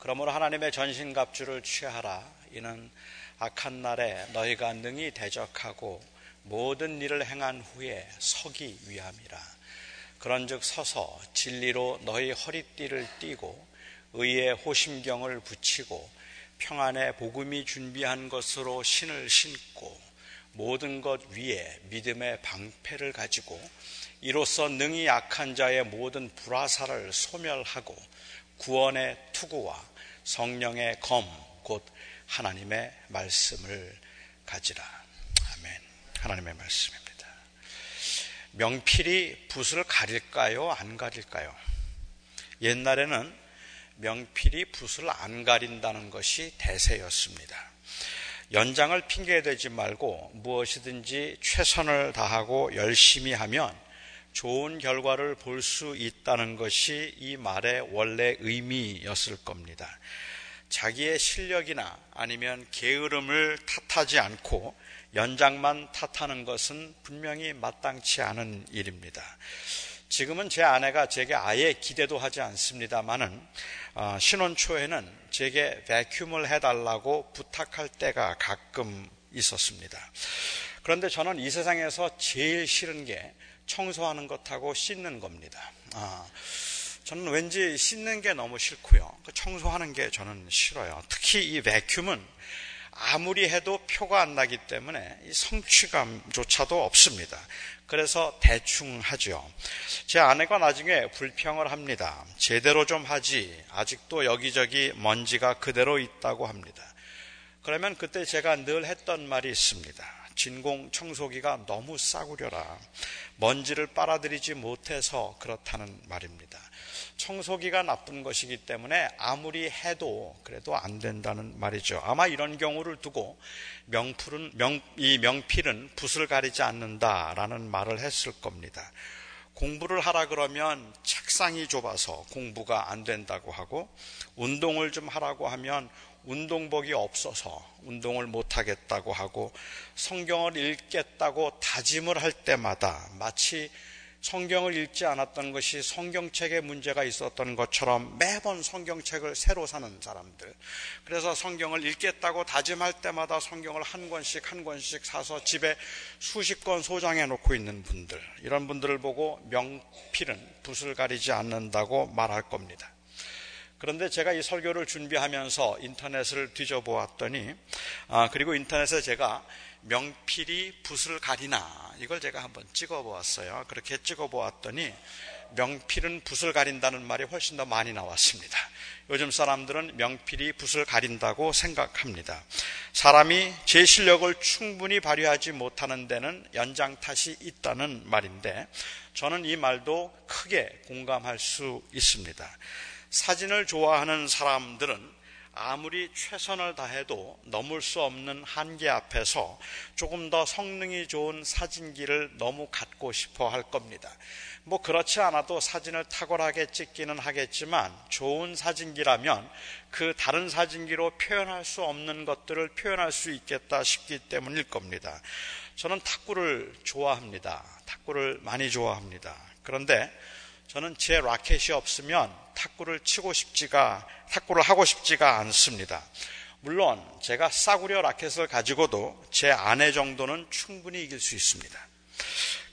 그러므로 하나님의 전신갑주를 취하라. 이는 악한 날에 너희가 능히 대적하고 모든 일을 행한 후에 서기 위함이라. 그런즉 서서 진리로 너희 허리띠를 띠고 의의 호심경을 붙이고 평안의 복음이 준비한 것으로 신을 신고 모든 것 위에 믿음의 방패를 가지고 이로써 능히 약한 자의 모든 불화사를 소멸하고 구원의 투구와 성령의 검, 곧 하나님의 말씀을 가지라. 아멘. 하나님의 말씀입니다. 명필이 붓을 가릴까요? 안 가릴까요? 옛날에는 명필이 붓을 안 가린다는 것이 대세였습니다. 연장을 핑계대지 말고 무엇이든지 최선을 다하고 열심히 하면 좋은 결과를 볼 수 있다는 것이 이 말의 원래 의미였을 겁니다. 자기의 실력이나 아니면 게으름을 탓하지 않고 연장만 탓하는 것은 분명히 마땅치 않은 일입니다. 지금은 제 아내가 제게 아예 기대도 하지 않습니다만은 어, 신혼 초에는 제게 베큐을 해달라고 부탁할 때가 가끔 있었습니다. 그런데 저는 이 세상에서 제일 싫은 게 청소하는 것하고 씻는 겁니다. 아, 저는 왠지 씻는 게 너무 싫고요. 그 청소하는 게 저는 싫어요. 특히 이 베큐은 아무리 해도 표가 안 나기 때문에 성취감조차도 없습니다. 그래서 대충 하죠. 제 아내가 나중에 불평을 합니다. 제대로 좀 하지. 아직도 여기저기 먼지가 그대로 있다고 합니다. 그러면 그때 제가 늘 했던 말이 있습니다. 진공 청소기가 너무 싸구려라. 먼지를 빨아들이지 못해서 그렇다는 말입니다. 청소기가 나쁜 것이기 때문에 아무리 해도 그래도 안 된다는 말이죠. 아마 이런 경우를 두고 명필은, 명, 이 명필은 붓을 가리지 않는다라는 말을 했을 겁니다. 공부를 하라 그러면 책상이 좁아서 공부가 안 된다고 하고 운동을 좀 하라고 하면 운동복이 없어서 운동을 못 하겠다고 하고 성경을 읽겠다고 다짐을 할 때마다 마치 성경을 읽지 않았던 것이 성경책에 문제가 있었던 것처럼 매번 성경책을 새로 사는 사람들. 그래서 성경을 읽겠다고 다짐할 때마다 성경을 한 권씩 한 권씩 사서 집에 수십 권 소장해 놓고 있는 분들. 이런 분들을 보고 명필은 붓을 가리지 않는다고 말할 겁니다. 그런데 제가 이 설교를 준비하면서 인터넷을 뒤져보았더니, 아, 그리고 인터넷에 제가 명필이 붓을 가리나 이걸 제가 한번 찍어보았어요. 그렇게 찍어보았더니 명필은 붓을 가린다는 말이 훨씬 더 많이 나왔습니다. 요즘 사람들은 명필이 붓을 가린다고 생각합니다. 사람이 제 실력을 충분히 발휘하지 못하는 데는 연장 탓이 있다는 말인데 저는 이 말도 크게 공감할 수 있습니다. 사진을 좋아하는 사람들은 아무리 최선을 다해도 넘을 수 없는 한계 앞에서 조금 더 성능이 좋은 사진기를 너무 갖고 싶어 할 겁니다. 뭐 그렇지 않아도 사진을 탁월하게 찍기는 하겠지만 좋은 사진기라면 그 다른 사진기로 표현할 수 없는 것들을 표현할 수 있겠다 싶기 때문일 겁니다. 저는 탁구를 좋아합니다. 탁구를 많이 좋아합니다. 그런데 저는 제 라켓이 없으면 탁구를 치고 싶지가, 탁구를 하고 싶지가 않습니다. 물론 제가 싸구려 라켓을 가지고도 제 아내 정도는 충분히 이길 수 있습니다.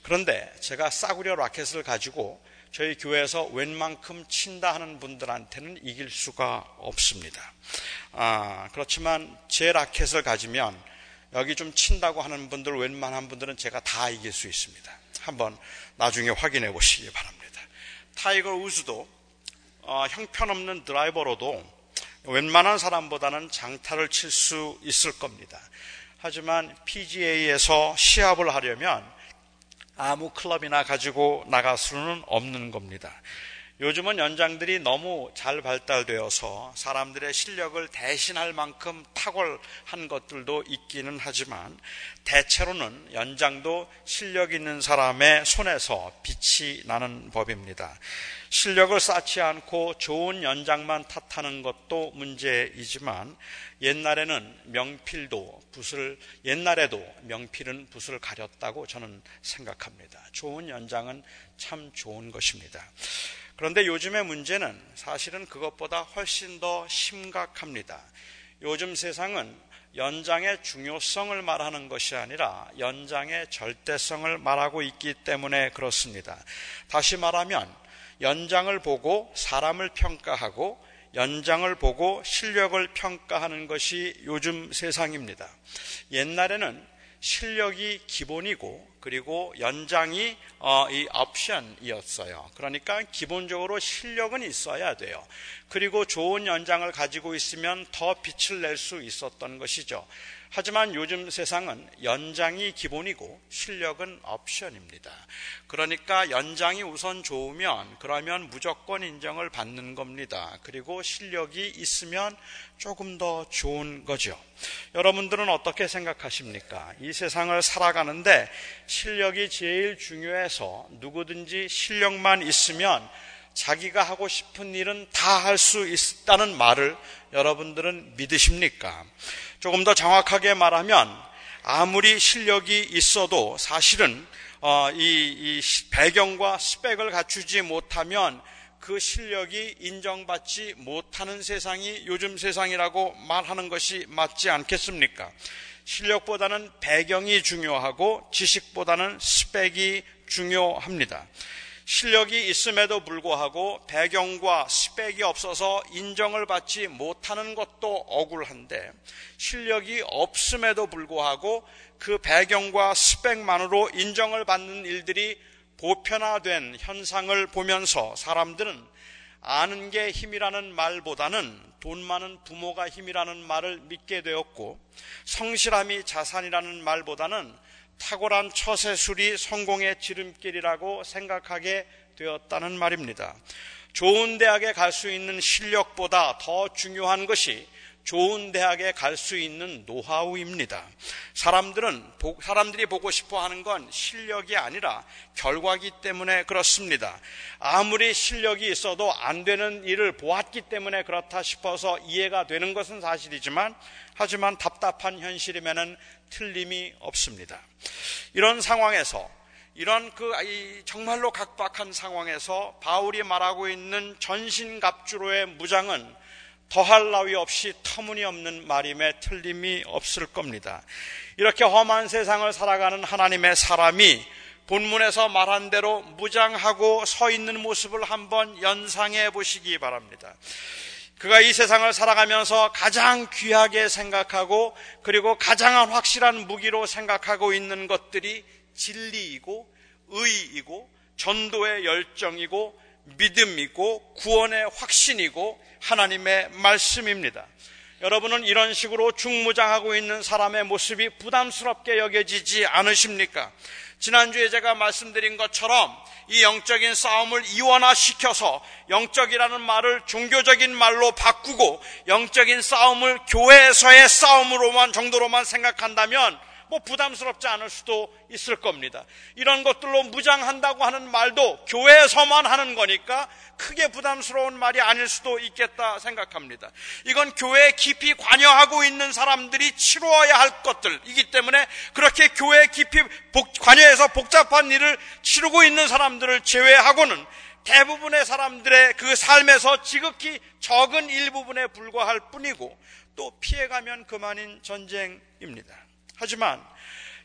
그런데 제가 싸구려 라켓을 가지고 저희 교회에서 웬만큼 친다 하는 분들한테는 이길 수가 없습니다. 아, 그렇지만 제 라켓을 가지면 여기 좀 친다고 하는 분들 웬만한 분들은 제가 다 이길 수 있습니다. 한번 나중에 확인해 보시기 바랍니다. 타이거 우즈도 어, 형편없는 드라이버로도 웬만한 사람보다는 장타를 칠 수 있을 겁니다. 하지만 PGA에서 시합을 하려면 아무 클럽이나 가지고 나갈 수는 없는 겁니다. 요즘은 연장들이 너무 잘 발달되어서 사람들의 실력을 대신할 만큼 탁월한 것들도 있기는 하지만 대체로는 연장도 실력 있는 사람의 손에서 빛이 나는 법입니다. 실력을 쌓지 않고 좋은 연장만 탓하는 것도 문제이지만 옛날에는 명필도 붓을 옛날에도 명필은 붓을 가렸다고 저는 생각합니다. 좋은 연장은 참 좋은 것입니다. 그런데 요즘의 문제는 사실은 그것보다 훨씬 더 심각합니다. 요즘 세상은 연장의 중요성을 말하는 것이 아니라 연장의 절대성을 말하고 있기 때문에 그렇습니다. 다시 말하면 연장을 보고 사람을 평가하고 연장을 보고 실력을 평가하는 것이 요즘 세상입니다. 옛날에는 실력이 기본이고 그리고 연장이 어, 이 옵션이었어요. 그러니까 기본적으로 실력은 있어야 돼요. 그리고 좋은 연장을 가지고 있으면 더 빛을 낼 수 있었던 것이죠. 하지만 요즘 세상은 연장이 기본이고 실력은 옵션입니다. 그러니까 연장이 우선 좋으면 그러면 무조건 인정을 받는 겁니다. 그리고 실력이 있으면 조금 더 좋은 거죠. 여러분들은 어떻게 생각하십니까? 이 세상을 살아가는데 실력이 제일 중요해서 누구든지 실력만 있으면 자기가 하고 싶은 일은 다 할 수 있다는 말을 여러분들은 믿으십니까? 조금 더 정확하게 말하면 아무리 실력이 있어도 사실은 어, 이, 이 배경과 스펙을 갖추지 못하면 그 실력이 인정받지 못하는 세상이 요즘 세상이라고 말하는 것이 맞지 않겠습니까? 실력보다는 배경이 중요하고 지식보다는 스펙이 중요합니다. 실력이 있음에도 불구하고 배경과 스펙이 없어서 인정을 받지 못하는 것도 억울한데 실력이 없음에도 불구하고 그 배경과 스펙만으로 인정을 받는 일들이 보편화된 현상을 보면서 사람들은 아는 게 힘이라는 말보다는 돈 많은 부모가 힘이라는 말을 믿게 되었고 성실함이 자산이라는 말보다는 탁월한 처세술이 성공의 지름길이라고 생각하게 되었다는 말입니다. 좋은 대학에 갈 수 있는 실력보다 더 중요한 것이 좋은 대학에 갈 수 있는 노하우입니다. 사람들은 사람들이 보고 싶어 하는 건 실력이 아니라 결과기 때문에 그렇습니다. 아무리 실력이 있어도 안 되는 일을 보았기 때문에 그렇다 싶어서 이해가 되는 것은 사실이지만 하지만 답답한 현실이면은 틀림이 없습니다. 이런 상황에서 이런 그 정말로 각박한 상황에서 바울이 말하고 있는 전신갑주로의 무장은 더할 나위 없이 터무니없는 말임에 틀림이 없을 겁니다. 이렇게 험한 세상을 살아가는 하나님의 사람이 본문에서 말한 대로 무장하고 서 있는 모습을 한번 연상해 보시기 바랍니다. 그가 이 세상을 살아가면서 가장 귀하게 생각하고 그리고 가장 확실한 무기로 생각하고 있는 것들이 진리이고 의이고 전도의 열정이고 믿음이고 구원의 확신이고 하나님의 말씀입니다. 여러분은 이런 식으로 중무장하고 있는 사람의 모습이 부담스럽게 여겨지지 않으십니까? 지난주에 제가 말씀드린 것처럼 이 영적인 싸움을 이원화시켜서 영적이라는 말을 종교적인 말로 바꾸고 영적인 싸움을 교회에서의 싸움으로만 정도로만 생각한다면 뭐 부담스럽지 않을 수도 있을 겁니다. 이런 것들로 무장한다고 하는 말도 교회에서만 하는 거니까 크게 부담스러운 말이 아닐 수도 있겠다 생각합니다. 이건 교회에 깊이 관여하고 있는 사람들이 치루어야 할 것들이기 때문에 그렇게 교회에 깊이 관여해서 복잡한 일을 치르고 있는 사람들을 제외하고는 대부분의 사람들의 그 삶에서 지극히 적은 일부분에 불과할 뿐이고 또 피해가면 그만인 전쟁입니다. 하지만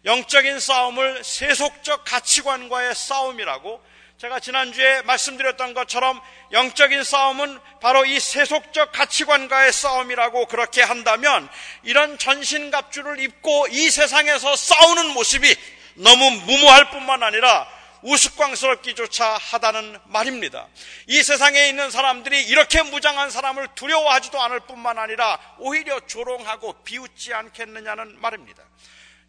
영적인 싸움을 세속적 가치관과의 싸움이라고 제가 지난주에 말씀드렸던 것처럼 영적인 싸움은 바로 이 세속적 가치관과의 싸움이라고 그렇게 한다면 이런 전신갑주를 입고 이 세상에서 싸우는 모습이 너무 무모할 뿐만 아니라 우스꽝스럽기조차 하다는 말입니다. 이 세상에 있는 사람들이 이렇게 무장한 사람을 두려워하지도 않을 뿐만 아니라 오히려 조롱하고 비웃지 않겠느냐는 말입니다.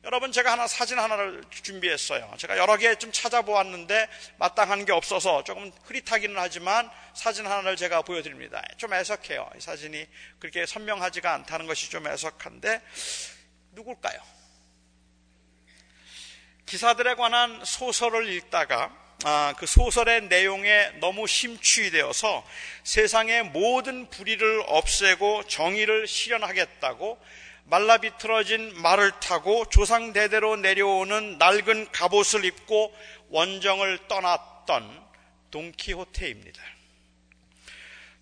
여러분 제가 하나 사진 하나를 준비했어요. 제가 여러 개 좀 찾아보았는데 마땅한 게 없어서 조금 흐릿하기는 하지만 사진 하나를 제가 보여드립니다. 좀 애석해요. 이 사진이 그렇게 선명하지가 않다는 것이 좀 애석한데 누굴까요? 기사들에 관한 소설을 읽다가 아, 그 소설의 내용에 너무 심취되어서 세상의 모든 불의를 없애고 정의를 실현하겠다고 말라비틀어진 말을 타고 조상 대대로 내려오는 낡은 갑옷을 입고 원정을 떠났던 돈키호테입니다.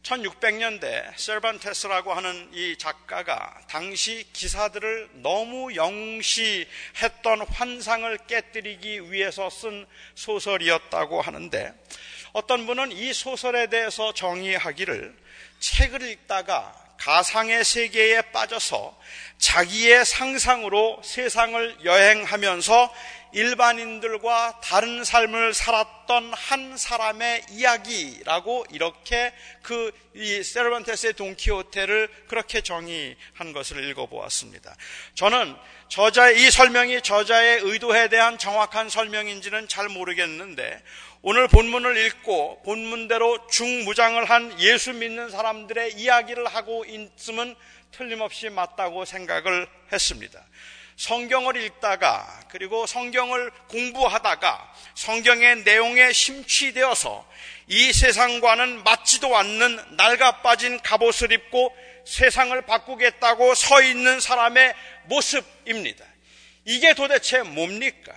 1600년대 세르반테스라고 하는 이 작가가 당시 기사들을 너무 영시했던 환상을 깨뜨리기 위해서 쓴 소설이었다고 하는데 어떤 분은 이 소설에 대해서 정의하기를 책을 읽다가 가상의 세계에 빠져서 자기의 상상으로 세상을 여행하면서 일반인들과 다른 삶을 살았던 한 사람의 이야기라고 이렇게 그 이 세르반테스의 돈키호테를 그렇게 정의한 것을 읽어보았습니다. 저는 저자의 이 설명이 저자의 의도에 대한 정확한 설명인지는 잘 모르겠는데 오늘 본문을 읽고 본문대로 중무장을 한 예수 믿는 사람들의 이야기를 하고 있음은 틀림없이 맞다고 생각을 했습니다. 성경을 읽다가 그리고 성경을 공부하다가 성경의 내용에 심취되어서 이 세상과는 맞지도 않는 낡아 빠진 갑옷을 입고 세상을 바꾸겠다고 서 있는 사람의 모습입니다. 이게 도대체 뭡니까?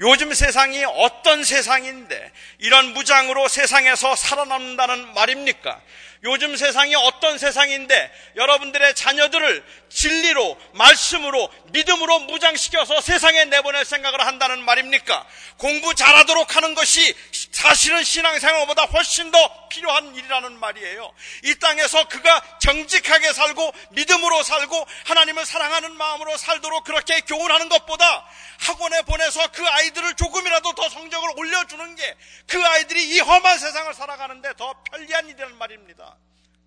요즘 세상이 어떤 세상인데 이런 무장으로 세상에서 살아남는다는 말입니까? 요즘 세상이 어떤 세상인데 여러분들의 자녀들을 진리로, 말씀으로, 믿음으로 무장시켜서 세상에 내보낼 생각을 한다는 말입니까? 공부 잘하도록 하는 것이 사실은 신앙생활보다 훨씬 더 필요한 일이라는 말이에요. 이 땅에서 그가 정직하게 살고 믿음으로 살고 하나님을 사랑하는 마음으로 살도록 그렇게 교훈하는 것보다 학원에 보내서 그 아이들을 조금이라도 더 성적을 올려주는 게 그 아이들이 이 험한 세상을 살아가는데 더 편리한 일이라는 말입니다.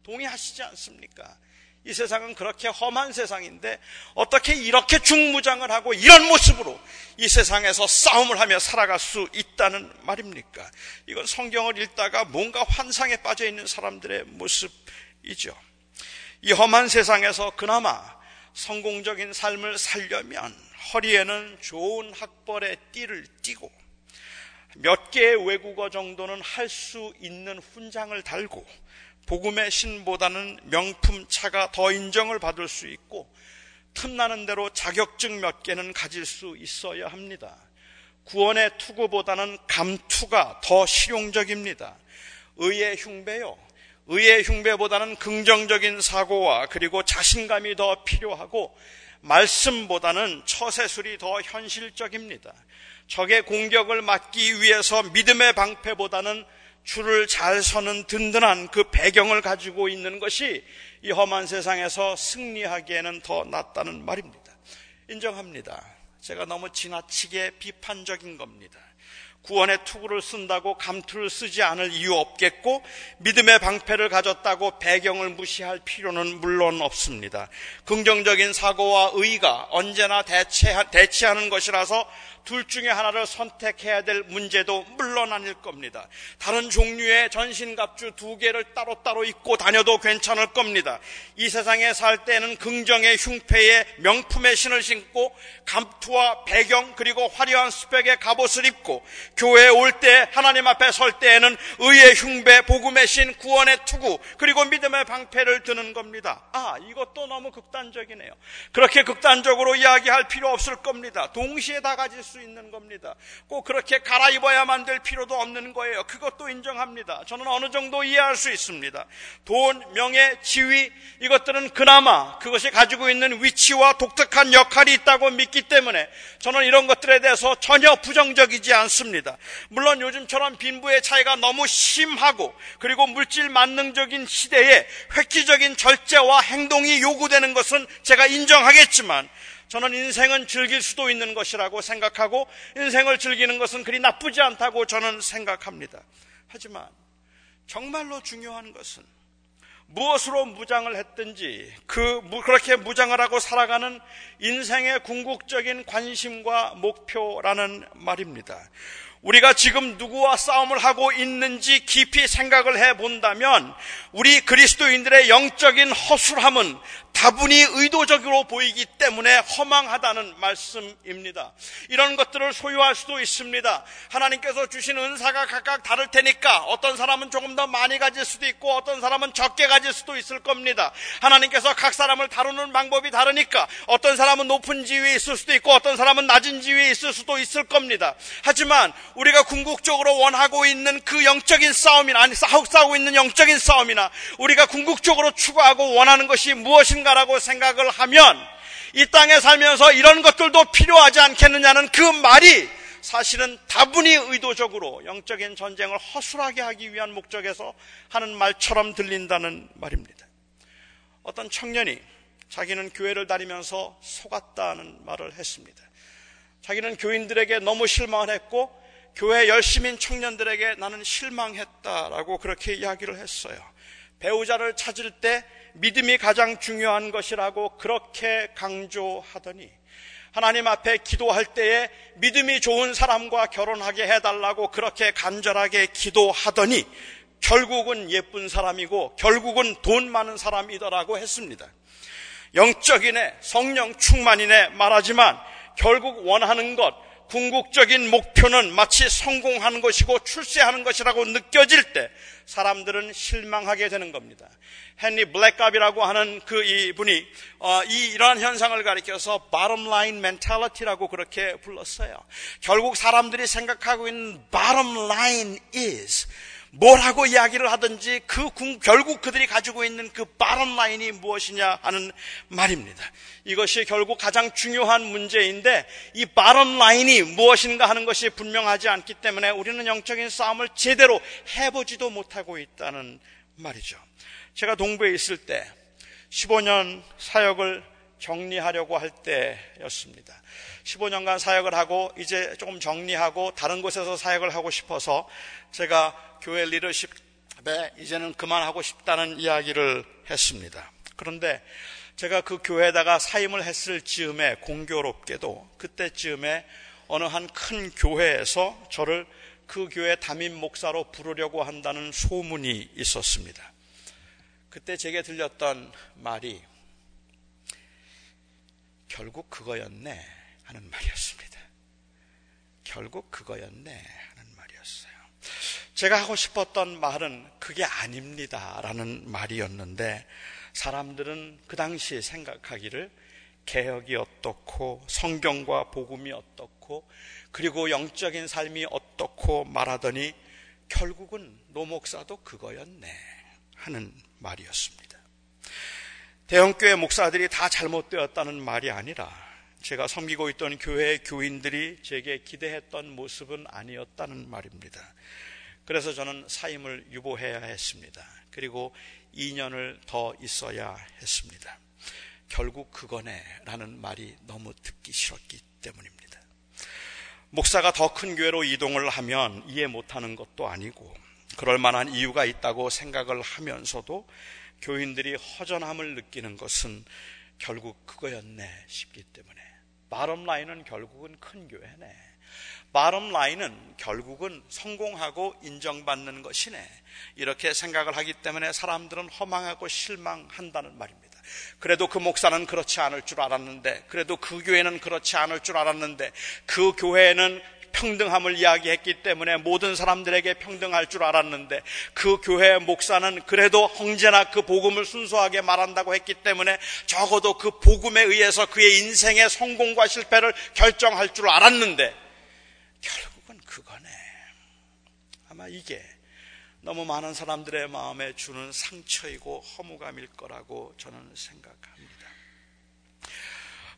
동의하시지 않습니까? 이 세상은 그렇게 험한 세상인데 어떻게 이렇게 중무장을 하고 이런 모습으로 이 세상에서 싸움을 하며 살아갈 수 있다는 말입니까? 이건 성경을 읽다가 뭔가 환상에 빠져 있는 사람들의 모습이죠. 이 험한 세상에서 그나마 성공적인 삶을 살려면 허리에는 좋은 학벌의 띠를 띠고 몇 개의 외국어 정도는 할 수 있는 훈장을 달고 복음의 신보다는 명품 차가 더 인정을 받을 수 있고 틈나는 대로 자격증 몇 개는 가질 수 있어야 합니다. 구원의 투구보다는 감투가 더 실용적입니다. 의의 흉배요. 의의 흉배보다는 긍정적인 사고와 그리고 자신감이 더 필요하고 말씀보다는 처세술이 더 현실적입니다. 적의 공격을 막기 위해서 믿음의 방패보다는 줄을 잘 서는 든든한 그 배경을 가지고 있는 것이 이 험한 세상에서 승리하기에는 더 낫다는 말입니다. 인정합니다. 제가 너무 지나치게 비판적인 겁니다. 구원의 투구를 쓴다고 감투를 쓰지 않을 이유 없겠고 믿음의 방패를 가졌다고 배경을 무시할 필요는 물론 없습니다. 긍정적인 사고와 의가 언제나 대체, 대치하 는 것이라서 둘 중에 하나를 선택해야 될 문제도 물론 아닐 겁니다. 다른 종류의 전신갑주 두 개를 따로따로 입고 다녀도 괜찮을 겁니다. 이 세상에 살 때는 긍정의 흉패에 명품의 신을 신고 감투와 배경 그리고 화려한 스펙의 갑옷을 입고 교회에 올 때 하나님 앞에 설 때에는 의의 흉배, 복음의 신, 구원의 투구 그리고 믿음의 방패를 드는 겁니다. 아 이것도 너무 극단적이네요. 그렇게 극단적으로 이야기할 필요 없을 겁니다. 동시에 다 가질 수 있는 겁니다. 꼭 그렇게 갈아입어야만 될 필요도 없는 거예요. 그것도 인정합니다. 저는 어느 정도 이해할 수 있습니다. 돈, 명예, 지위 이것들은 그나마 그것이 가지고 있는 위치와 독특한 역할이 있다고 믿기 때문에 저는 이런 것들에 대해서 전혀 부정적이지 않습니다. 물론 요즘처럼 빈부의 차이가 너무 심하고 그리고 물질 만능적인 시대에 획기적인 절제와 행동이 요구되는 것은 제가 인정하겠지만 저는 인생은 즐길 수도 있는 것이라고 생각하고 인생을 즐기는 것은 그리 나쁘지 않다고 저는 생각합니다. 하지만 정말로 중요한 것은 무엇으로 무장을 했든지 그 그렇게 무장을 하고 살아가는 인생의 궁극적인 관심과 목표라는 말입니다. 우리가 지금 누구와 싸움을 하고 있는지 깊이 생각을 해 본다면 우리 그리스도인들의 영적인 허술함은 다분히 의도적으로 보이기 때문에 허망하다는 말씀입니다. 이런 것들을 소유할 수도 있습니다. 하나님께서 주신 은사가 각각 다를 테니까 어떤 사람은 조금 더 많이 가질 수도 있고 어떤 사람은 적게 가질 수도 있을 겁니다. 하나님께서 각 사람을 다루는 방법이 다르니까 어떤 사람은 높은 지위에 있을 수도 있고 어떤 사람은 낮은 지위에 있을 수도 있을 겁니다. 하지만 우리가 궁극적으로 원하고 있는 그 영적인 싸움이나 아니 싸우고 있는 영적인 싸움이나 우리가 궁극적으로 추구하고 원하는 것이 무엇인가 라고 생각을 하면 이 땅에 살면서 이런 것들도 필요하지 않겠느냐는 그 말이 사실은 다분히 의도적으로 영적인 전쟁을 허술하게 하기 위한 목적에서 하는 말처럼 들린다는 말입니다. 어떤 청년이 자기는 교회를 다니면서 속았다는 말을 했습니다. 자기는 교인들에게 너무 실망을 했고 교회 열심인 청년들에게 나는 실망했다라고 그렇게 이야기를 했어요. 배우자를 찾을 때 믿음이 가장 중요한 것이라고 그렇게 강조하더니 하나님 앞에 기도할 때에 믿음이 좋은 사람과 결혼하게 해달라고 그렇게 간절하게 기도하더니 결국은 예쁜 사람이고 결국은 돈 많은 사람이더라고 했습니다. 영적인의 성령 충만인의 말하지만 결국 원하는 것, 궁극적인 목표는 마치 성공하는 것이고 출세하는 것이라고 느껴질 때 사람들은 실망하게 되는 겁니다. 헨리 블랙갑이라고 하는 그 이분이 어, 이 이러한 현상을 가리켜서 bottom line mentality라고 그렇게 불렀어요. 결국 사람들이 생각하고 있는 bottom line is 뭐라고 이야기를 하든지 그 결국 그들이 가지고 있는 그 bottom line이 무엇이냐 하는 말입니다. 이것이 결국 가장 중요한 문제인데 이 bottom line이 무엇인가 하는 것이 분명하지 않기 때문에 우리는 영적인 싸움을 제대로 해보지도 못하고 있다는 말이죠. 제가 동부에 있을 때 15년 사역을 정리하려고 할 때였습니다. 15년간 사역을 하고 이제 조금 정리하고 다른 곳에서 사역을 하고 싶어서 제가 교회 리더십에 이제는 그만하고 싶다는 이야기를 했습니다. 그런데 제가 그 교회에다가 사임을 했을 즈음에 공교롭게도 그때쯤에 어느 한 큰 교회에서 저를 그 교회 담임 목사로 부르려고 한다는 소문이 있었습니다. 그때 제게 들렸던 말이 결국 그거였네 하는 말이었습니다. 결국 그거였네. 제가 하고 싶었던 말은 그게 아닙니다 라는 말이었는데 사람들은 그 당시에 생각하기를 개혁이 어떻고 성경과 복음이 어떻고 그리고 영적인 삶이 어떻고 말하더니 결국은 노목사도 그거였네 하는 말이었습니다. 대형교회 목사들이 다 잘못되었다는 말이 아니라 제가 섬기고 있던 교회 교인들이 제게 기대했던 모습은 아니었다는 말입니다. 그래서 저는 사임을 유보해야 했습니다. 그리고 2년을 더 있어야 했습니다. 결국 그거네 라는 말이 너무 듣기 싫었기 때문입니다. 목사가 더 큰 교회로 이동을 하면 이해 못하는 것도 아니고 그럴 만한 이유가 있다고 생각을 하면서도 교인들이 허전함을 느끼는 것은 결국 그거였네 싶기 때문에 바럼 라인은 결국은 큰 교회네. 바럼 라인은 결국은 성공하고 인정받는 것이네. 이렇게 생각을 하기 때문에 사람들은 허망하고 실망한다는 말입니다. 그래도 그 목사는 그렇지 않을 줄 알았는데, 그래도 그 교회는 그렇지 않을 줄 알았는데, 그 교회는 평등함을 이야기했기 때문에 모든 사람들에게 평등할 줄 알았는데 그 교회 목사는 그래도 형제나 그 복음을 순수하게 말한다고 했기 때문에 적어도 그 복음에 의해서 그의 인생의 성공과 실패를 결정할 줄 알았는데 결국은 그거네. 아마 이게 너무 많은 사람들의 마음에 주는 상처이고 허무감일 거라고 저는 생각합니다.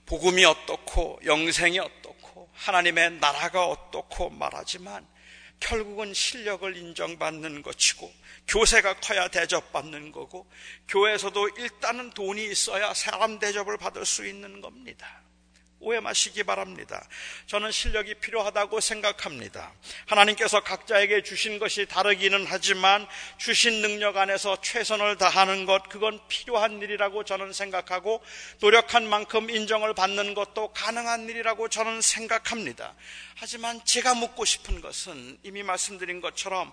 복음이 어떻고 영생이 어떻고 하나님의 나라가 어떻고 말하지만 결국은 실력을 인정받는 것이고 교세가 커야 대접받는 거고 교회에서도 일단은 돈이 있어야 사람 대접을 받을 수 있는 겁니다. 오해 마시기 바랍니다. 저는 실력이 필요하다고 생각합니다. 하나님께서 각자에게 주신 것이 다르기는 하지만 주신 능력 안에서 최선을 다하는 것, 그건 필요한 일이라고 저는 생각하고 노력한 만큼 인정을 받는 것도 가능한 일이라고 저는 생각합니다. 하지만 제가 묻고 싶은 것은 이미 말씀드린 것처럼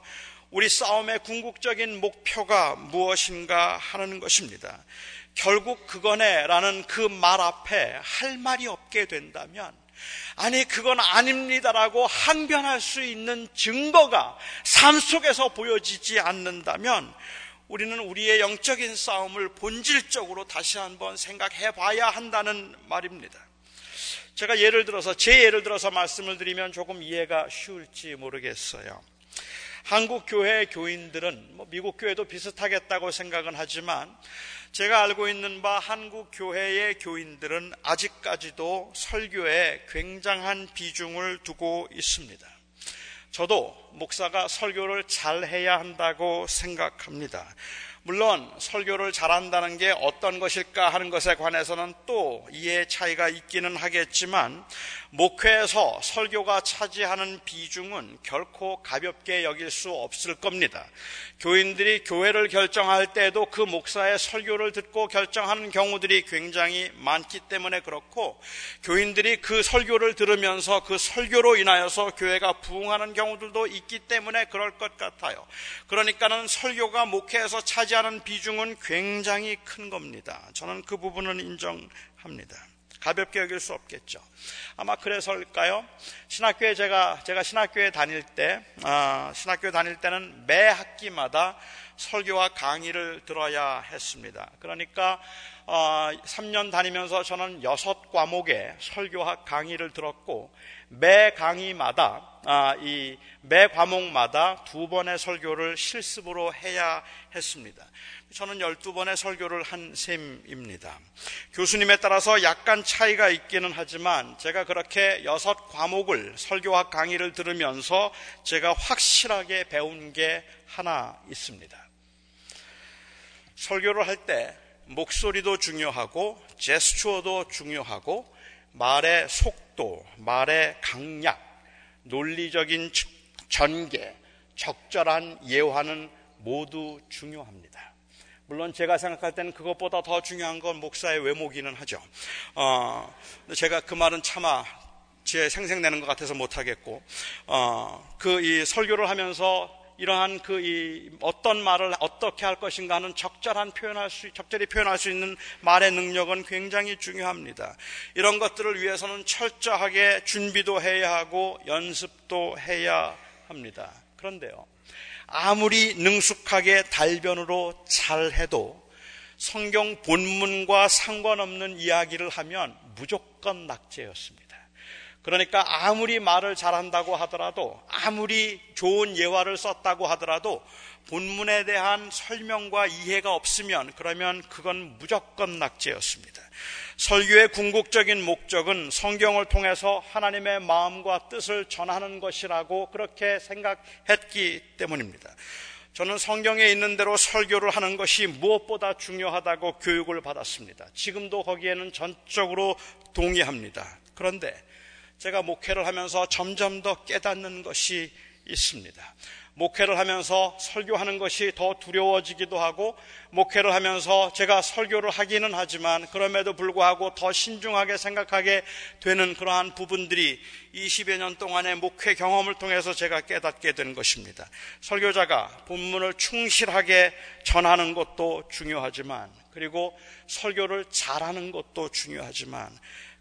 우리 싸움의 궁극적인 목표가 무엇인가 하는 것입니다. 결국 그거네라는 그 말 앞에 할 말이 없게 된다면 아니 그건 아닙니다라고 항변할 수 있는 증거가 삶 속에서 보여지지 않는다면 우리는 우리의 영적인 싸움을 본질적으로 다시 한번 생각해 봐야 한다는 말입니다. 제가 예를 들어서 제 예를 들어서 말씀을 드리면 조금 이해가 쉬울지 모르겠어요. 한국 교회 교인들은 뭐 미국 교회도 비슷하겠다고 생각은 하지만 제가 알고 있는 바 한국 교회의 교인들은 아직까지도 설교에 굉장한 비중을 두고 있습니다. 저도 목사가 설교를 잘 해야 한다고 생각합니다. 물론 설교를 잘한다는 게 어떤 것일까 하는 것에 관해서는 또 이해 차이가 있기는 하겠지만 목회에서 설교가 차지하는 비중은 결코 가볍게 여길 수 없을 겁니다. 교인들이 교회를 결정할 때도 그 목사의 설교를 듣고 결정하는 경우들이 굉장히 많기 때문에 그렇고 교인들이 그 설교를 들으면서 그 설교로 인하여서 교회가 부흥하는 경우들도 있기 때문에 그럴 것 같아요. 그러니까는 설교가 목회에서 차지하는 비중은 굉장히 큰 겁니다. 저는 그 부분은 인정합니다. 가볍게 여길 수 없겠죠. 아마 그래서일까요? 신학교에 제가 제가 신학교에 다닐 때 어, 신학교에 다닐 때는 매 학기마다 설교와 강의를 들어야 했습니다. 그러니까 어, 3년 다니면서 저는 여섯 과목의 설교학 강의를 들었고 매 강의마다 아, 이매 과목마다 두 번의 설교를 실습으로 해야 했습니다. 저는 12번의 설교를 한 셈입니다. 교수님에 따라서 약간 차이가 있기는 하지만 제가 그렇게 여섯 과목을 설교학 강의를 들으면서 제가 확실하게 배운 게 하나 있습니다. 설교를 할 때 목소리도 중요하고 제스처도 중요하고 말의 속도, 말의 강약, 논리적인 전개, 적절한 예화는 모두 중요합니다. 물론 제가 생각할 때는 그것보다 더 중요한 건 목사의 외모기는 하죠. 어, 제가 그 말은 차마 제 생생내는 것 같아서 못하겠고, 어, 그 이 설교를 하면서 이러한 그 이 어떤 말을 어떻게 할 것인가 하는 적절한 표현할 수, 적절히 표현할 수 있는 말의 능력은 굉장히 중요합니다. 이런 것들을 위해서는 철저하게 준비도 해야 하고 연습도 해야 합니다. 그런데요. 아무리 능숙하게 달변으로 잘해도 성경 본문과 상관없는 이야기를 하면 무조건 낙제였습니다. 그러니까 아무리 말을 잘한다고 하더라도 아무리 좋은 예화를 썼다고 하더라도 본문에 대한 설명과 이해가 없으면 그러면 그건 무조건 낙제였습니다. 설교의 궁극적인 목적은 성경을 통해서 하나님의 마음과 뜻을 전하는 것이라고 그렇게 생각했기 때문입니다. 저는 성경에 있는 대로 설교를 하는 것이 무엇보다 중요하다고 교육을 받았습니다. 지금도 거기에는 전적으로 동의합니다. 그런데 제가 목회를 하면서 점점 더 깨닫는 것이 있습니다. 목회를 하면서 설교하는 것이 더 두려워지기도 하고 목회를 하면서 제가 설교를 하기는 하지만 그럼에도 불구하고 더 신중하게 생각하게 되는 그러한 부분들이 20여 년 동안의 목회 경험을 통해서 제가 깨닫게 된 것입니다. 설교자가 본문을 충실하게 전하는 것도 중요하지만 그리고 설교를 잘하는 것도 중요하지만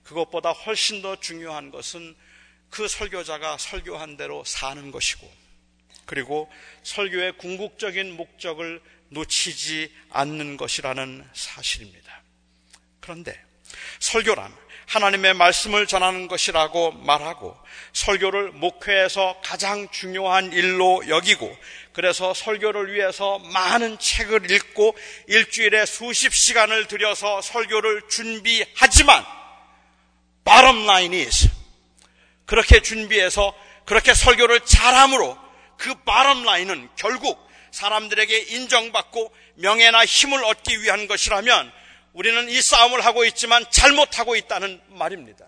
그것보다 훨씬 더 중요한 것은 그 설교자가 설교한 대로 사는 것이고 그리고 설교의 궁극적인 목적을 놓치지 않는 것이라는 사실입니다. 그런데 설교란 하나님의 말씀을 전하는 것이라고 말하고 설교를 목회에서 가장 중요한 일로 여기고 그래서 설교를 위해서 많은 책을 읽고 일주일에 수십 시간을 들여서 설교를 준비하지만 bottom line is 그렇게 준비해서 그렇게 설교를 잘함으로 그 바람 라인은 결국 사람들에게 인정받고 명예나 힘을 얻기 위한 것이라면 우리는 이 싸움을 하고 있지만 잘못하고 있다는 말입니다.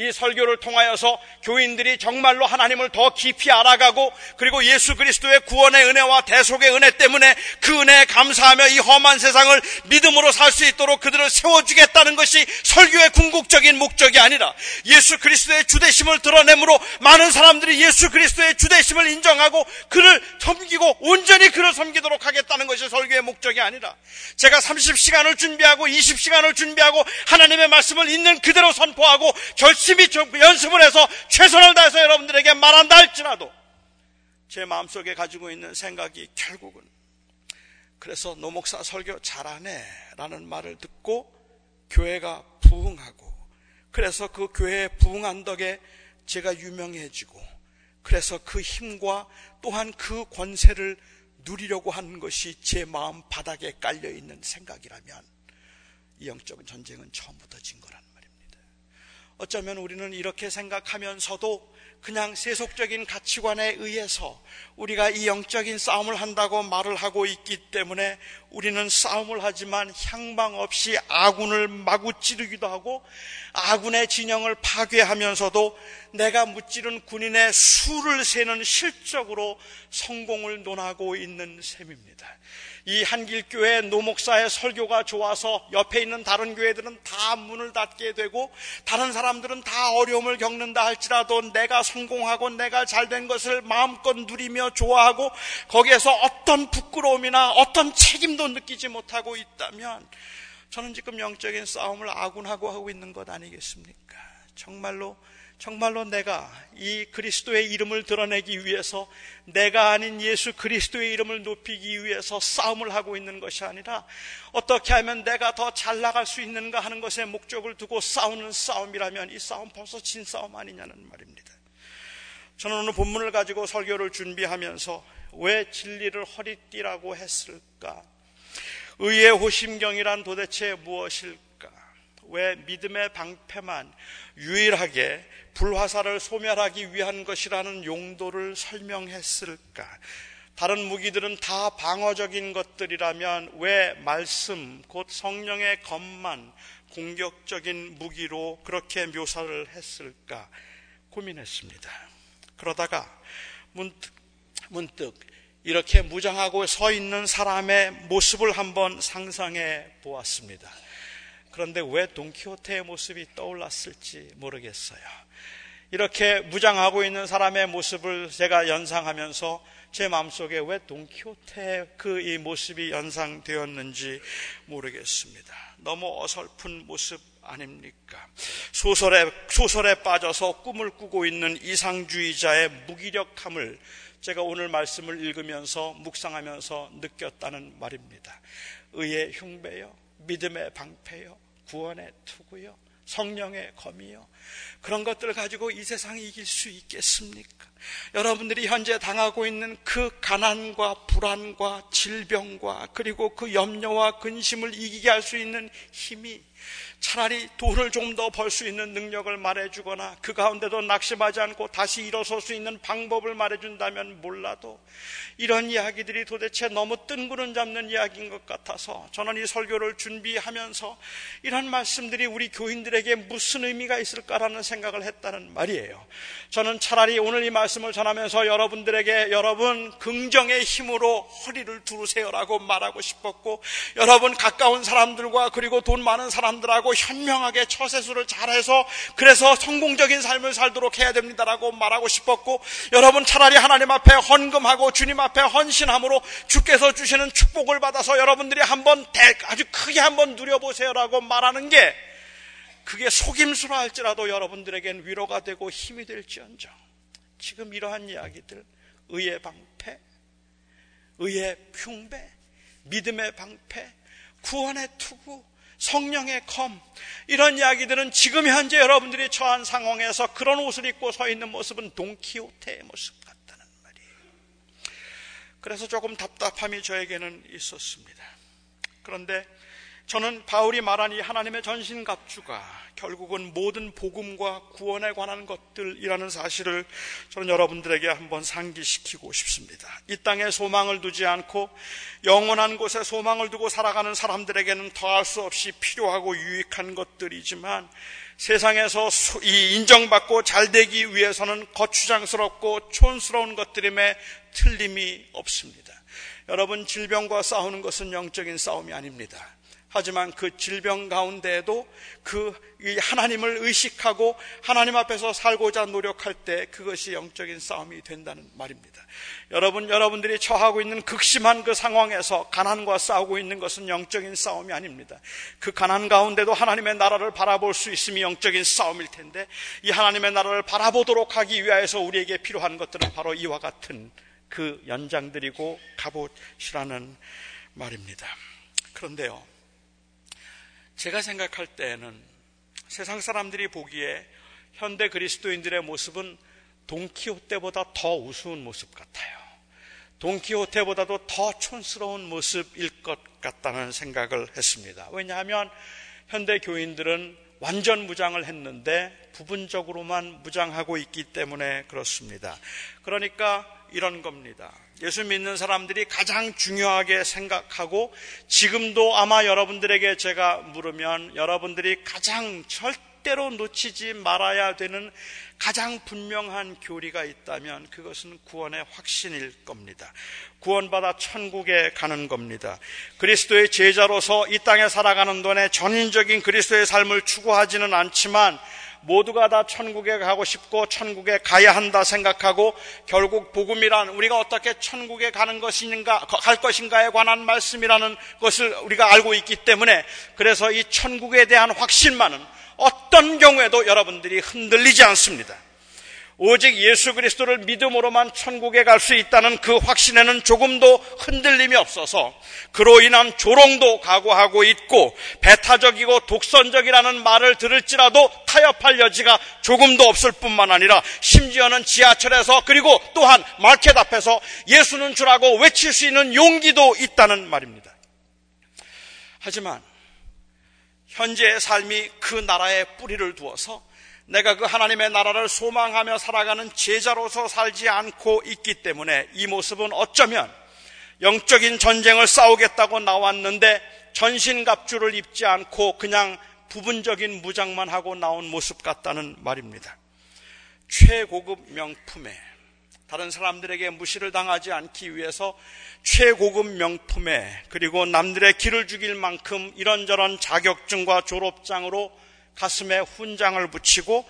이 설교를 통하여서 교인들이 정말로 하나님을 더 깊이 알아가고 그리고 예수 그리스도의 구원의 은혜와 대속의 은혜 때문에 그 은혜에 감사하며 이 험한 세상을 믿음으로 살 수 있도록 그들을 세워주겠다는 것이 설교의 궁극적인 목적이 아니라 예수 그리스도의 주대심을 드러내므로 많은 사람들이 예수 그리스도의 주대심을 인정하고 그를 섬기고 온전히 그를 섬기도록 하겠다는 것이 설교의 목적이 아니라 제가 30시간을 준비하고 20시간을 준비하고 하나님의 말씀을 있는 그대로 선포하고 결심 열심히 연습을 해서 최선을 다해서 여러분들에게 말한다 할지라도 제 마음속에 가지고 있는 생각이 결국은 그래서 노목사 설교 잘하네 라는 말을 듣고 교회가 부흥하고 그래서 그 교회에 부흥한 덕에 제가 유명해지고 그래서 그 힘과 또한 그 권세를 누리려고 하는 것이 제 마음 바닥에 깔려 있는 생각이라면 이 영적 전쟁은 처음부터 진 거란. 어쩌면 우리는 이렇게 생각하면서도 그냥 세속적인 가치관에 의해서 우리가 이 영적인 싸움을 한다고 말을 하고 있기 때문에 우리는 싸움을 하지만 향방 없이 아군을 마구 찌르기도 하고 아군의 진영을 파괴하면서도 내가 무찌른 군인의 수를 세는 실적으로 성공을 논하고 있는 셈입니다. 이 한길교회 노목사의 설교가 좋아서 옆에 있는 다른 교회들은 다 문을 닫게 되고 다른 사람들은 다 어려움을 겪는다 할지라도 내가 성공하고 내가 잘된 것을 마음껏 누리며 좋아하고 거기에서 어떤 부끄러움이나 어떤 책임도 느끼지 못하고 있다면 저는 지금 영적인 싸움을 아군하고 하고 있는 것 아니겠습니까? 정말로 정말로 내가 이 그리스도의 이름을 드러내기 위해서 내가 아닌 예수 그리스도의 이름을 높이기 위해서 싸움을 하고 있는 것이 아니라 어떻게 하면 내가 더 잘 나갈 수 있는가 하는 것에 목적을 두고 싸우는 싸움이라면 이 싸움 벌써 진 싸움 아니냐는 말입니다. 저는 오늘 본문을 가지고 설교를 준비하면서 왜 진리를 허리띠라고 했을까? 의의 호심경이란 도대체 무엇일까? 왜 믿음의 방패만 유일하게 불화살을 소멸하기 위한 것이라는 용도를 설명했을까? 다른 무기들은 다 방어적인 것들이라면 왜 말씀, 곧 성령의 검만 공격적인 무기로 그렇게 묘사를 했을까 고민했습니다. 그러다가 문득, 문득 이렇게 무장하고 서 있는 사람의 모습을 한번 상상해 보았습니다. 그런데 왜 돈키호테의 모습이 떠올랐을지 모르겠어요. 이렇게 무장하고 있는 사람의 모습을 제가 연상하면서 제 마음속에 왜 돈키호테의 그이 모습이 연상되었는지 모르겠습니다. 너무 어설픈 모습 아닙니까? 소설에, 소설에 빠져서 꿈을 꾸고 있는 이상주의자의 무기력함을 제가 오늘 말씀을 읽으면서 묵상하면서 느꼈다는 말입니다. 의의 흉배요, 믿음의 방패요, 구원의 투구요, 성령의 검이요. 그런 것들을 가지고 이 세상이 이길 수 있겠습니까? 여러분들이 현재 당하고 있는 그 가난과 불안과 질병과 그리고 그 염려와 근심을 이기게 할 수 있는 힘이 차라리 돈을 좀 더 벌 수 있는 능력을 말해주거나 그 가운데도 낙심하지 않고 다시 일어설 수 있는 방법을 말해준다면 몰라도 이런 이야기들이 도대체 너무 뜬구름 잡는 이야기인 것 같아서 저는 이 설교를 준비하면서 이런 말씀들이 우리 교인들에게 무슨 의미가 있을까라는 생각을 했다는 말이에요. 저는 차라리 오늘 이 말씀을 전하면서 여러분들에게 여러분 긍정의 힘으로 허리를 두르세요라고 말하고 싶었고 여러분 가까운 사람들과 그리고 돈 많은 사람 들하고 현명하게 처세술을 잘해서 그래서 성공적인 삶을 살도록 해야 됩니다라고 말하고 싶었고 여러분 차라리 하나님 앞에 헌금하고 주님 앞에 헌신함으로 주께서 주시는 축복을 받아서 여러분들이 한번 아주 크게 한번 누려보세요라고 말하는 게 그게 속임수라 할지라도 여러분들에겐 위로가 되고 힘이 될지언정 지금 이러한 이야기들 의의 방패 의의 흉배 믿음의 방패 구원의 투구 성령의 검 이런 이야기들은 지금 현재 여러분들이 처한 상황에서 그런 옷을 입고 서 있는 모습은 동키호테의 모습 같다는 말이에요. 그래서 조금 답답함이 저에게는 있었습니다. 그런데 저는 바울이 말한 이 하나님의 전신갑주가 결국은 모든 복음과 구원에 관한 것들이라는 사실을 저는 여러분들에게 한번 상기시키고 싶습니다. 이 땅에 소망을 두지 않고 영원한 곳에 소망을 두고 살아가는 사람들에게는 더할 수 없이 필요하고 유익한 것들이지만 세상에서 이 인정받고 잘 되기 위해서는 거추장스럽고 촌스러운 것들임에 틀림이 없습니다. 여러분 질병과 싸우는 것은 영적인 싸움이 아닙니다. 하지만 그 질병 가운데에도 그 하나님을 의식하고 하나님 앞에서 살고자 노력할 때 그것이 영적인 싸움이 된다는 말입니다. 여러분, 여러분들이 처하고 있는 극심한 그 상황에서 가난과 싸우고 있는 것은 영적인 싸움이 아닙니다. 그 가난 가운데도 하나님의 나라를 바라볼 수 있음이 영적인 싸움일 텐데 이 하나님의 나라를 바라보도록 하기 위하여서 우리에게 필요한 것들은 바로 이와 같은 그 연장들이고 갑옷이라는 말입니다. 그런데요. 제가 생각할 때에는 세상 사람들이 보기에 현대 그리스도인들의 모습은 동키호테보다 더 우스운 모습 같아요. 동키호테보다도 더 촌스러운 모습일 것 같다는 생각을 했습니다. 왜냐하면 현대 교인들은 완전 무장을 했는데 부분적으로만 무장하고 있기 때문에 그렇습니다. 그러니까 이런 겁니다. 예수 믿는 사람들이 가장 중요하게 생각하고 지금도 아마 여러분들에게 제가 물으면 여러분들이 가장 절대로 놓치지 말아야 되는 가장 분명한 교리가 있다면 그것은 구원의 확신일 겁니다. 구원받아 천국에 가는 겁니다. 그리스도의 제자로서 이 땅에 살아가는 동안에 전인적인 그리스도의 삶을 추구하지는 않지만 모두가 다 천국에 가고 싶고 천국에 가야 한다 생각하고 결국 복음이란 우리가 어떻게 천국에 가는 것인가 갈 것인가에 관한 말씀이라는 것을 우리가 알고 있기 때문에 그래서 이 천국에 대한 확신만은 어떤 경우에도 여러분들이 흔들리지 않습니다. 오직 예수 그리스도를 믿음으로만 천국에 갈 수 있다는 그 확신에는 조금도 흔들림이 없어서 그로 인한 조롱도 각오하고 있고 배타적이고 독선적이라는 말을 들을지라도 타협할 여지가 조금도 없을 뿐만 아니라 심지어는 지하철에서 그리고 또한 마켓 앞에서 예수는 주라고 외칠 수 있는 용기도 있다는 말입니다. 하지만 현재의 삶이 그 나라에 뿌리를 두어서 내가 그 하나님의 나라를 소망하며 살아가는 제자로서 살지 않고 있기 때문에 이 모습은 어쩌면 영적인 전쟁을 싸우겠다고 나왔는데 전신갑주를 입지 않고 그냥 부분적인 무장만 하고 나온 모습 같다는 말입니다. 최고급 명품에 다른 사람들에게 무시를 당하지 않기 위해서 최고급 명품에 그리고 남들의 길을 죽일 만큼 이런저런 자격증과 졸업장으로 가슴에 훈장을 붙이고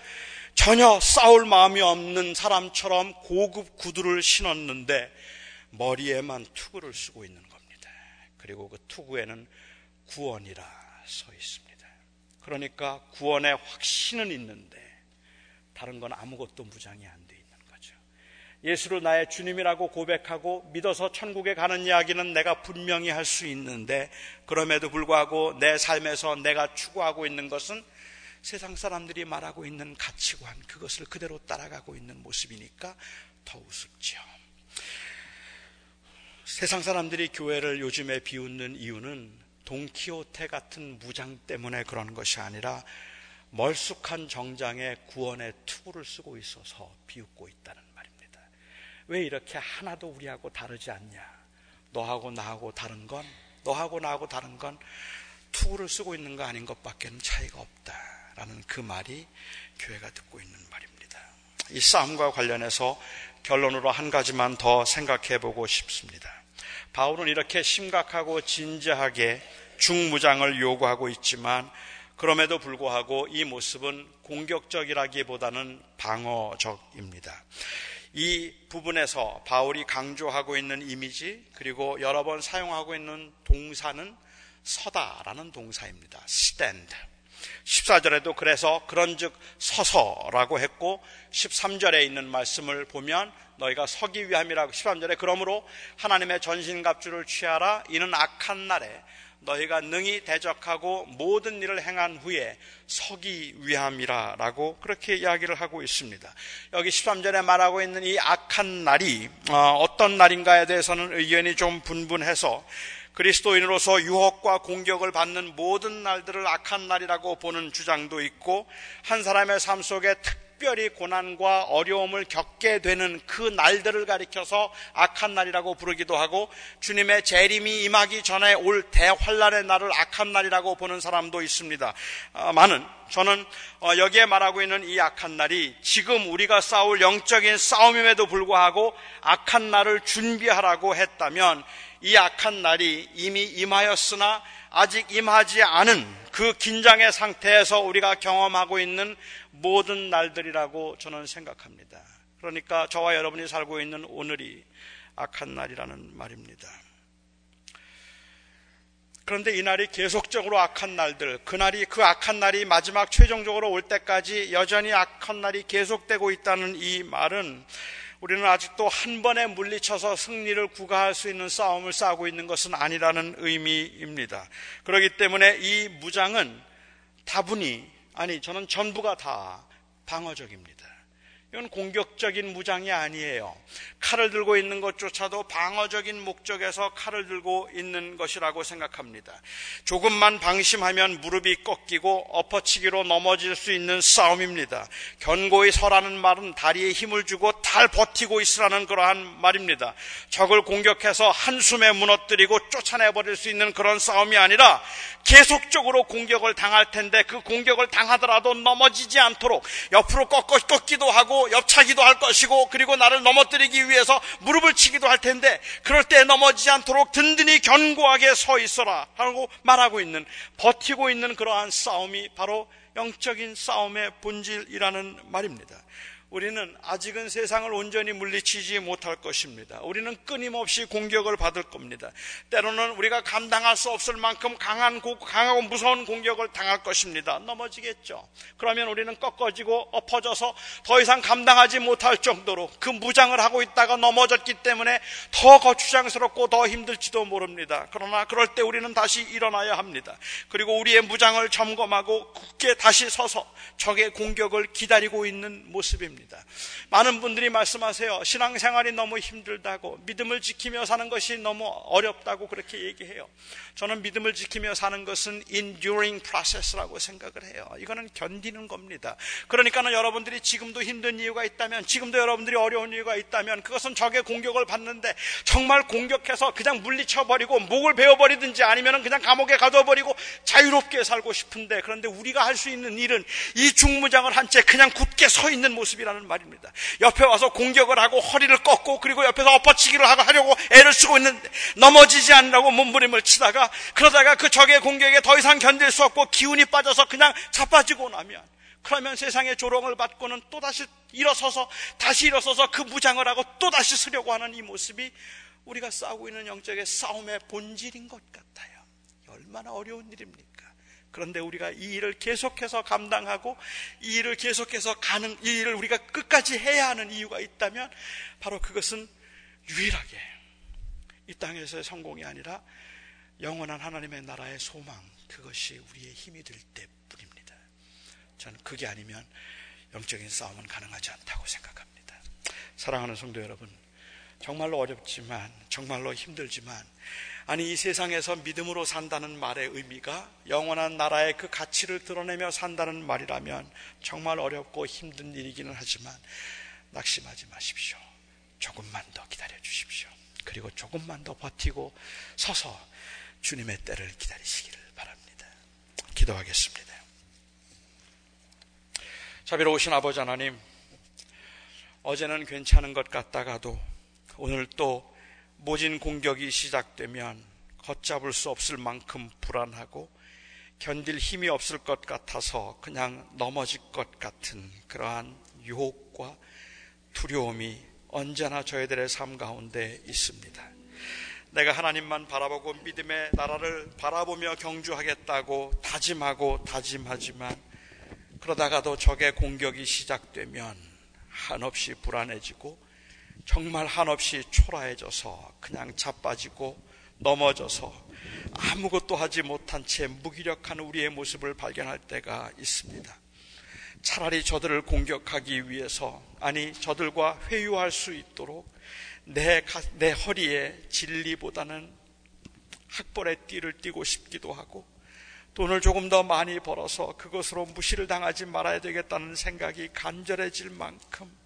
전혀 싸울 마음이 없는 사람처럼 고급 구두를 신었는데 머리에만 투구를 쓰고 있는 겁니다. 그리고 그 투구에는 구원이라 서 있습니다. 그러니까 구원의 확신은 있는데 다른 건 아무것도 무장이 안 돼 있는 거죠. 예수를 나의 주님이라고 고백하고 믿어서 천국에 가는 이야기는 내가 분명히 할 수 있는데 그럼에도 불구하고 내 삶에서 내가 추구하고 있는 것은 세상 사람들이 말하고 있는 가치관, 그것을 그대로 따라가고 있는 모습이니까 더 우습죠. 세상 사람들이 교회를 요즘에 비웃는 이유는 동키호테 같은 무장 때문에 그런 것이 아니라 멀쑥한 정장에 구원의 투구를 쓰고 있어서 비웃고 있다는 말입니다. 왜 이렇게 하나도 우리하고 다르지 않냐? 너하고 나하고 다른 건, 너하고 나하고 다른 건 투구를 쓰고 있는 거 아닌 것밖에 차이가 없다. 라는 그 말이 교회가 듣고 있는 말입니다. 이 싸움과 관련해서 결론으로 한 가지만 더 생각해 보고 싶습니다. 바울은 이렇게 심각하고 진지하게 중무장을 요구하고 있지만 그럼에도 불구하고 이 모습은 공격적이라기보다는 방어적입니다. 이 부분에서 바울이 강조하고 있는 이미지 그리고 여러 번 사용하고 있는 동사는 서다라는 동사입니다. stand. 14절에도 그래서 그런즉 서서라고 했고 13절에 있는 말씀을 보면 너희가 서기 위함이라고 13절에 그러므로 하나님의 전신갑주를 취하라 이는 악한 날에 너희가 능히 대적하고 모든 일을 행한 후에 서기 위함이라 라고 그렇게 이야기를 하고 있습니다. 여기 13절에 말하고 있는 이 악한 날이 어, 어떤 날인가에 대해서는 의견이 좀 분분해서 그리스도인으로서 유혹과 공격을 받는 모든 날들을 악한 날이라고 보는 주장도 있고 한 사람의 삶 속에 특별히 고난과 어려움을 겪게 되는 그 날들을 가리켜서 악한 날이라고 부르기도 하고 주님의 재림이 임하기 전에 올 대환란의 날을 악한 날이라고 보는 사람도 있습니다. 아, 많은 저는 어, 여기에 말하고 있는 이 악한 날이 지금 우리가 싸울 영적인 싸움임에도 불구하고 악한 날을 준비하라고 했다면 이 악한 날이 이미 임하였으나 아직 임하지 않은 그 긴장의 상태에서 우리가 경험하고 있는 모든 날들이라고 저는 생각합니다. 그러니까 저와 여러분이 살고 있는 오늘이 악한 날이라는 말입니다. 그런데 이 날이 계속적으로 악한 날들, 그날이 그 악한 날이 마지막 최종적으로 올 때까지 여전히 악한 날이 계속되고 있다는 이 말은 우리는 아직도 한 번에 물리쳐서 승리를 구가할 수 있는 싸움을 싸우고 있는 것은 아니라는 의미입니다. 그렇기 때문에 이 무장은 다분히 아니, 저는 전부가 다 방어적입니다. 이건 공격적인 무장이 아니에요. 칼을 들고 있는 것조차도 방어적인 목적에서 칼을 들고 있는 것이라고 생각합니다. 조금만 방심하면 무릎이 꺾이고 엎어치기로 넘어질 수 있는 싸움입니다. 견고히 서라는 말은 다리에 힘을 주고 달 버티고 있으라는 그러한 말입니다. 적을 공격해서 한숨에 무너뜨리고 쫓아내버릴 수 있는 그런 싸움이 아니라 계속적으로 공격을 당할 텐데 그 공격을 당하더라도 넘어지지 않도록 옆으로 꺾어 꺾기도 하고 옆차기도 할 것이고 그리고 나를 넘어뜨리기 위해서 무릎을 치기도 할 텐데 그럴 때 넘어지지 않도록 든든히 견고하게 서 있어라 하고 말하고 있는 버티고 있는 그러한 싸움이 바로 영적인 싸움의 본질이라는 말입니다. 우리는 아직은 세상을 온전히 물리치지 못할 것입니다. 우리는 끊임없이 공격을 받을 겁니다. 때로는 우리가 감당할 수 없을 만큼 강한, 강하고 무서운 공격을 당할 것입니다. 넘어지겠죠. 그러면 우리는 꺾어지고 엎어져서 더 이상 감당하지 못할 정도로 그 무장을 하고 있다가 넘어졌기 때문에 더 거추장스럽고 더 힘들지도 모릅니다. 그러나 그럴 때 우리는 다시 일어나야 합니다. 그리고 우리의 무장을 점검하고 굳게 다시 서서 적의 공격을 기다리고 있는 모습입니다. 것입니다. 많은 분들이 말씀하세요. 신앙생활이 너무 힘들다고, 믿음을 지키며 사는 것이 너무 어렵다고 그렇게 얘기해요. 저는 믿음을 지키며 사는 것은 enduring process라고 생각을 해요. 이거는 견디는 겁니다. 그러니까는 여러분들이 지금도 힘든 이유가 있다면, 지금도 여러분들이 어려운 이유가 있다면, 그것은 적의 공격을 받는데, 정말 공격해서 그냥 물리쳐버리고, 목을 베어버리든지 아니면 그냥 감옥에 가둬버리고, 자유롭게 살고 싶은데, 그런데 우리가 할 수 있는 일은 이 중무장을 한 채 그냥 굳게 서 있는 모습이라 공격이라는 말입니다. 옆에 와서 공격을 하고 허리를 꺾고 그리고 옆에서 엎어치기를 하려고 애를 쓰고 있는데 넘어지지 않으라고 몸부림을 치다가 그러다가 그 적의 공격에 더 이상 견딜 수 없고 기운이 빠져서 그냥 자빠지고 나면 그러면 세상의 조롱을 받고는 또다시 일어서서 다시 일어서서 그 무장을 하고 또다시 쓰려고 하는 이 모습이 우리가 싸우고 있는 영적의 싸움의 본질인 것 같아요. 얼마나 어려운 일입니까? 그런데 우리가 이 일을 계속해서 감당하고 이 일을 계속해서 가는 이 일을 우리가 끝까지 해야 하는 이유가 있다면 바로 그것은 유일하게 이 땅에서의 성공이 아니라 영원한 하나님의 나라의 소망 그것이 우리의 힘이 될 때뿐입니다. 저는 그게 아니면 영적인 싸움은 가능하지 않다고 생각합니다. 사랑하는 성도 여러분, 정말로 어렵지만 정말로 힘들지만 아니 이 세상에서 믿음으로 산다는 말의 의미가 영원한 나라의 그 가치를 드러내며 산다는 말이라면 정말 어렵고 힘든 일이기는 하지만 낙심하지 마십시오. 조금만 더 기다려 주십시오. 그리고 조금만 더 버티고 서서 주님의 때를 기다리시기를 바랍니다. 기도하겠습니다. 자비로우신 아버지 하나님, 어제는 괜찮은 것 같다가도 오늘 또 모진 공격이 시작되면 걷잡을 수 없을 만큼 불안하고 견딜 힘이 없을 것 같아서 그냥 넘어질 것 같은 그러한 유혹과 두려움이 언제나 저희들의 삶 가운데 있습니다. 내가 하나님만 바라보고 믿음의 나라를 바라보며 경주하겠다고 다짐하고 다짐하지만 그러다가도 적의 공격이 시작되면 한없이 불안해지고 정말 한없이 초라해져서 그냥 자빠지고 넘어져서 아무것도 하지 못한 채 무기력한 우리의 모습을 발견할 때가 있습니다. 차라리 저들을 공격하기 위해서, 아니, 저들과 회유할 수 있도록 내, 내 허리에 진리보다는 학벌의 띠를 띠고 싶기도 하고, 돈을 조금 더 많이 벌어서 그것으로 무시를 당하지 말아야 되겠다는 생각이 간절해질 만큼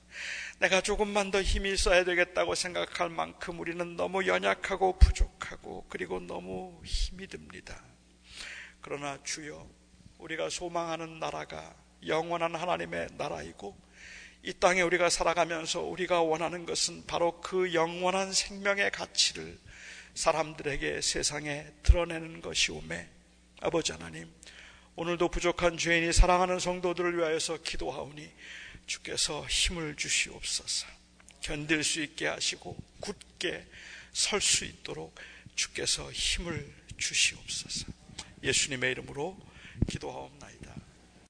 내가 조금만 더 힘이 있어야 되겠다고 생각할 만큼 우리는 너무 연약하고 부족하고 그리고 너무 힘이 듭니다. 그러나 주여, 우리가 소망하는 나라가 영원한 하나님의 나라이고 이 땅에 우리가 살아가면서 우리가 원하는 것은 바로 그 영원한 생명의 가치를 사람들에게 세상에 드러내는 것이 오매 아버지 하나님 오늘도 부족한 죄인이 사랑하는 성도들을 위하여서 기도하오니 주께서 힘을 주시옵소서. 견딜 수 있게 하시고 굳게 설 수 있도록 주께서 힘을 주시옵소서. 예수님의 이름으로 기도하옵나이다.